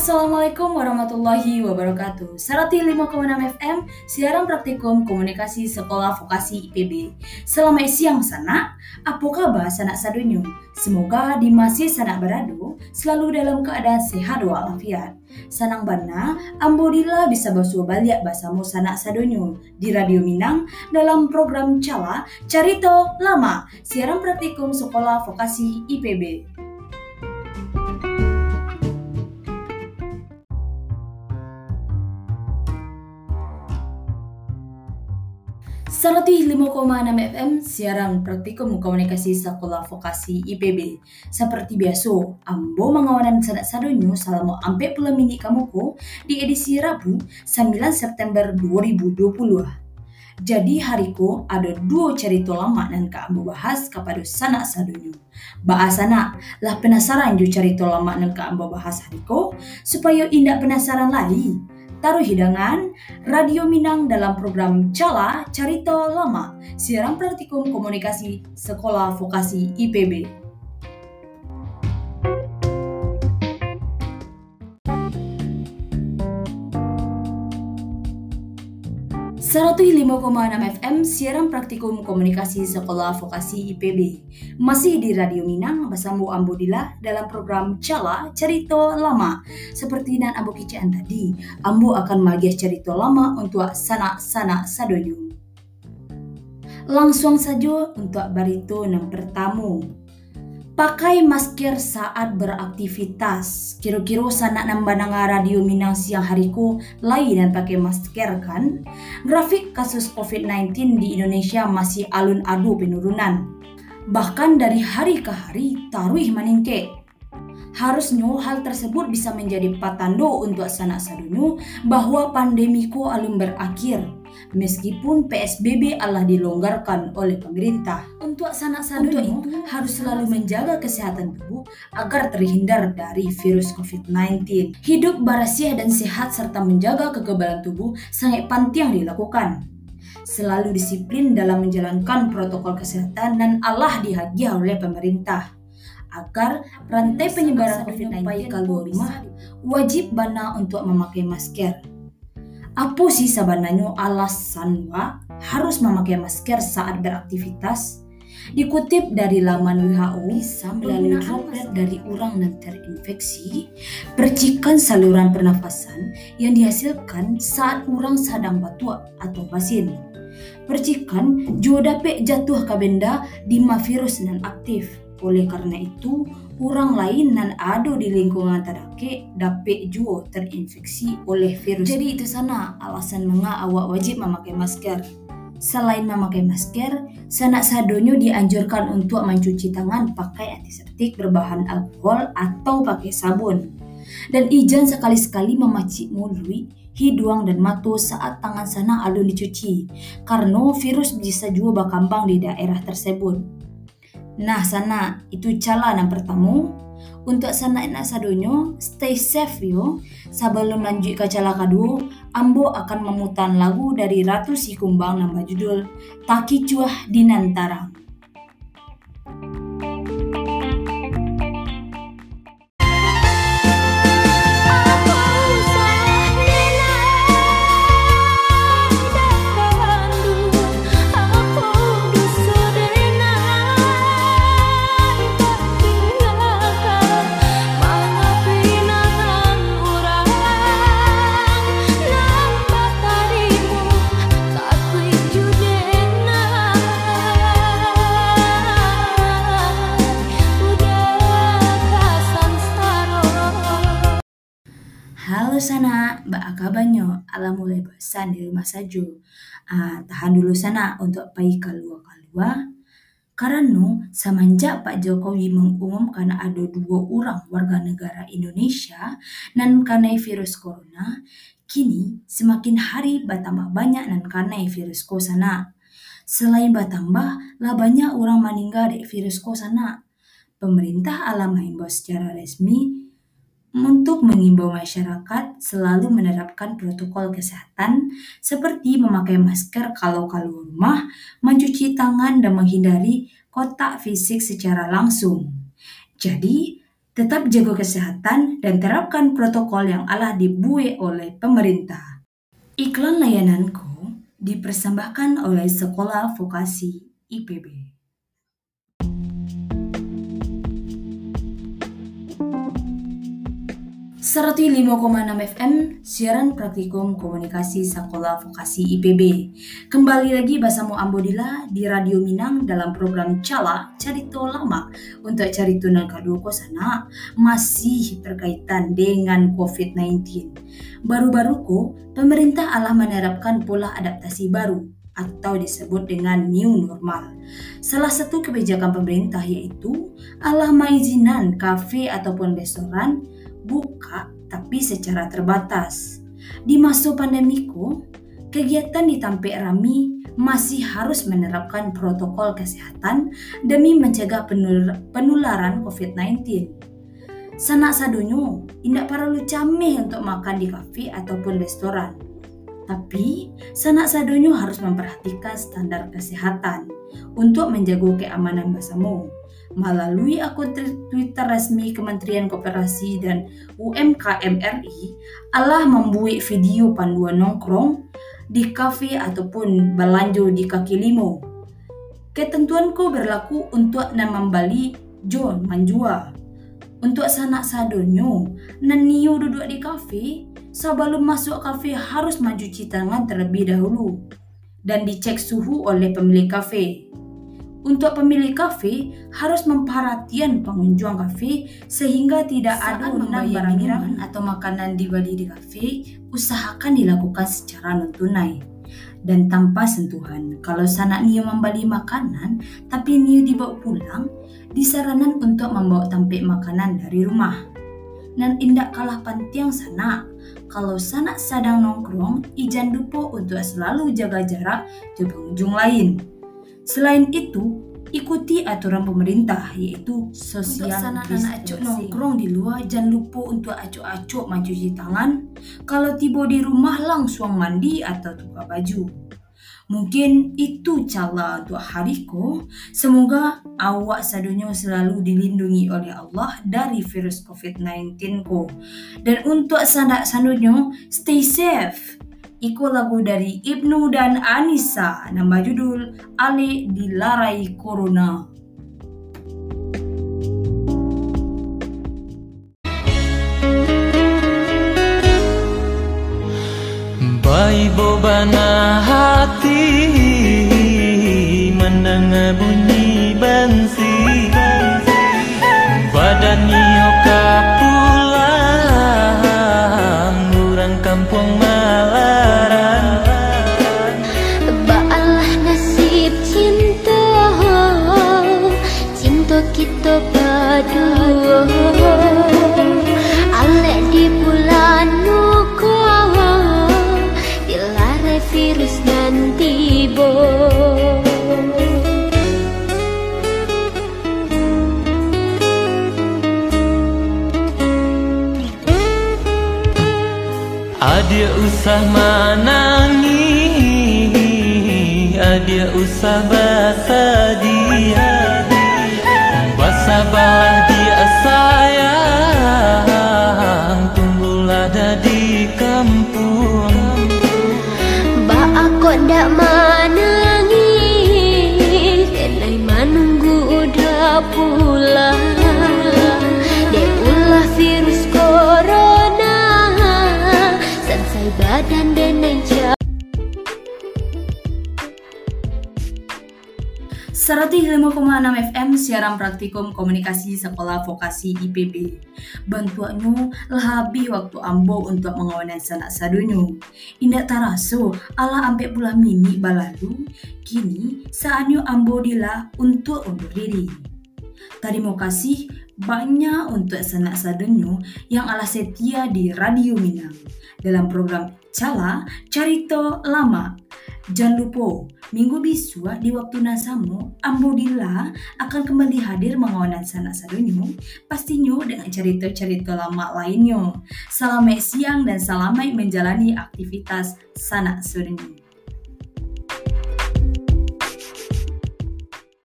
Assalamualaikum warahmatullahi wabarakatuh. Sarati 5,6 FM, siaran praktikum komunikasi sekolah vokasi IPB. Selamat siang sana, apa kabar sanak sadunyo? Semoga di masih sanak beradu, selalu dalam keadaan sehat walafiat. Sanang bana, ambodila bisa basuh balik bahasamu sanak sadunyo di Radio Minang dalam program Cala Carito Lama, siaran praktikum sekolah vokasi IPB. 105,6 FM siaran praktikum komunikasi sekolah vokasi IPB. Seperti biasa, ambo mengawanan sadak sadonyo selama ampe puluh mini kamuku di edisi Rabu 9 September 2020. Jadi hariku ada dua cerita lama dan kak ambo bahas kepada sanak sadonyo. Bahasana lah penasaran jo cerita lama dan kak ambo bahas hariku supaya indak penasaran lagi taruh hidangan Radio Minang dalam program Cala Carito Lama, siaran praktikum komunikasi Sekolah Vokasi IPB. 105,6 FM siaran praktikum komunikasi sekolah vokasi IPB. Masih di Radio Minang bersama Ambo Dila dalam program Cala Cerita Lama. Seperti nan Ambo kicaan tadi, Ambo akan magiah cerita lama untuk sanak-sanak sadonyo. Langsung saja untuk barito yang pertama. Pakai masker saat beraktivitas. Kira-kira sanak nambah nanga radio Minang siang hariku lain dan pakai masker kan? Grafik kasus COVID-19 di Indonesia masih alun adu penurunan. Bahkan dari hari ke hari taruh maningke. Harusnya hal tersebut bisa menjadi patando untuk sanak sadunyo bahwa pandemiku alun berakhir meskipun PSBB Allah dilonggarkan oleh pemerintah. Untuk sanak sadar itu harus selalu menjaga kesehatan tubuh agar terhindar dari virus COVID-19. Hidup berasiah dan sehat serta menjaga kekebalan tubuh sangat penting dilakukan. Selalu disiplin dalam menjalankan protokol kesehatan dan Allah dihagia oleh pemerintah agar rantai penyebaran COVID-19 keluar rumah wajib bana untuk memakai masker apa sih sebenarnya alasan wa harus memakai masker saat beraktivitas? Dikutip dari laman WHO, bisa melalui droplet dari orang yang terinfeksi, percikan saluran pernafasan yang dihasilkan saat orang sedang batuk atau basin. Percikan juga dapat jatuh ke benda di virus non aktif. Oleh karena itu, orang lain dan ada di lingkungan terdake dapat juga terinfeksi oleh virus. Jadi itu sana alasan mengapa awak wajib memakai masker. Selain memakai masker, sanak sadonyo dianjurkan untuk mencuci tangan pakai antiseptik berbahan alkohol atau pakai sabun. Dan ijan sekali-sekali memacik mulut, hidung dan mata saat tangan sana alun dicuci, karena virus bisa juga berkembang di daerah tersebut. Nah, sana itu cala yang pertama. Untuk sana enak sadonyo, stay safe yo. Sebelum lanjut ke cala kedua, Ambo akan memutar lagu dari Ratu Si Kumbang nambah judul Taki Cuah Dinantara. Mbak banyo, alam mulai bosan di rumah saja. Ah, tahan dulu sana untuk pergi keluar-keluar. Karena semenjak Pak Jokowi mengumumkan ada dua orang warga negara Indonesia dan kena virus corona, kini semakin hari bertambah banyak dan kena virus corona. Selain bertambah, lah banyak orang meninggal dari virus corona. Pemerintah alam himbau secara resmi untuk mengimbau masyarakat selalu menerapkan protokol kesehatan seperti memakai masker kalau keluar rumah, mencuci tangan dan menghindari kontak fisik secara langsung. Jadi, Tetap jaga kesehatan dan terapkan protokol yang Allah dibuat oleh pemerintah. Iklan layananku dipersembahkan oleh Sekolah Vokasi IPB. 105,6 FM siaran praktikum komunikasi Sekolah Vokasi IPB. Kembali lagi bersama Ambodila di Radio Minang dalam program Cala Carito Lama untuk Carito Nangkadu Kosana masih berkaitan dengan COVID-19. Baru-baru ko, pemerintah Allah menerapkan pola adaptasi baru atau disebut dengan new normal. Salah satu kebijakan pemerintah yaitu Allah mengizinkan kafe ataupun restoran buka tapi secara terbatas. Di masa pandemiku, kegiatan di Tampek Rami masih harus menerapkan protokol kesehatan demi mencegah penularan COVID-19. Sanak sadonyo, indak perlu cameh untuk makan di kafe ataupun restoran. Tapi, sanak sadonyo harus memperhatikan standar kesehatan untuk menjaga keamanan bersama melalui akun Twitter resmi Kementerian Koperasi dan UMKM RI, Allah membuat video panduan nongkrong di kafe ataupun belanja di kaki limo. Ketentuanku berlaku untuk nama Bali John Manjua. Untuk sanak sadonyo, naniu duduk di kafe, sebelum masuk kafe harus mencuci tangan terlebih dahulu dan dicek suhu oleh pemilik kafe. Untuk pemilik kafe harus memperhatikan pengunjung kafe sehingga tidak Saat ada barang minuman atau makanan di bali di kafe, usahakan dilakukan secara non tunai dan tanpa sentuhan. Kalau sanak Nio membeli makanan tapi Nio dibawa pulang, disarankan untuk membawa tampik makanan dari rumah. Dan indak kalah penting sana, kalau sanak sedang nongkrong, ijan lupa untuk selalu jaga jarak di pengunjung lain. Selain itu, ikuti aturan pemerintah yaitu social Untuk sana anak acuk nongkrong di luar jangan lupa untuk acuk-acuk mencuci tangan. Kalau tiba di rumah langsung mandi atau tukar baju. Mungkin itu cara untuk hariku semoga awak sadunya selalu dilindungi oleh Allah dari virus COVID-19 ko. Dan untuk sanak sadunya stay safe Iku lagu dari Ibnu dan Anissa, nama judul Ali Dilarai Corona. Bayi bobana hati mendengar bunyi bensi badan nyoka pulang kampung Adia usah menangis Adia usah basa badan dan jauh 105,6 FM siaran praktikum komunikasi sekolah vokasi IPB. Bantuanmu lebih waktu ambo untuk mengawanan sanak sadunyu. Indak taraso ala ampe pula mini balalu, kini saatnya ambo dila untuk undur diri. Terima kasih banyak untuk sanak sadunyu yang ala setia di Radio Minang dalam program Cala Carito Lama Jangan lupa, minggu bisua di waktu nasamu, Ambodila akan kembali hadir mengawanan sanak sadunyo, pastinya dengan cerita-cerita lama lainnya. Selamat siang dan selamat menjalani aktivitas sanak sadunyo.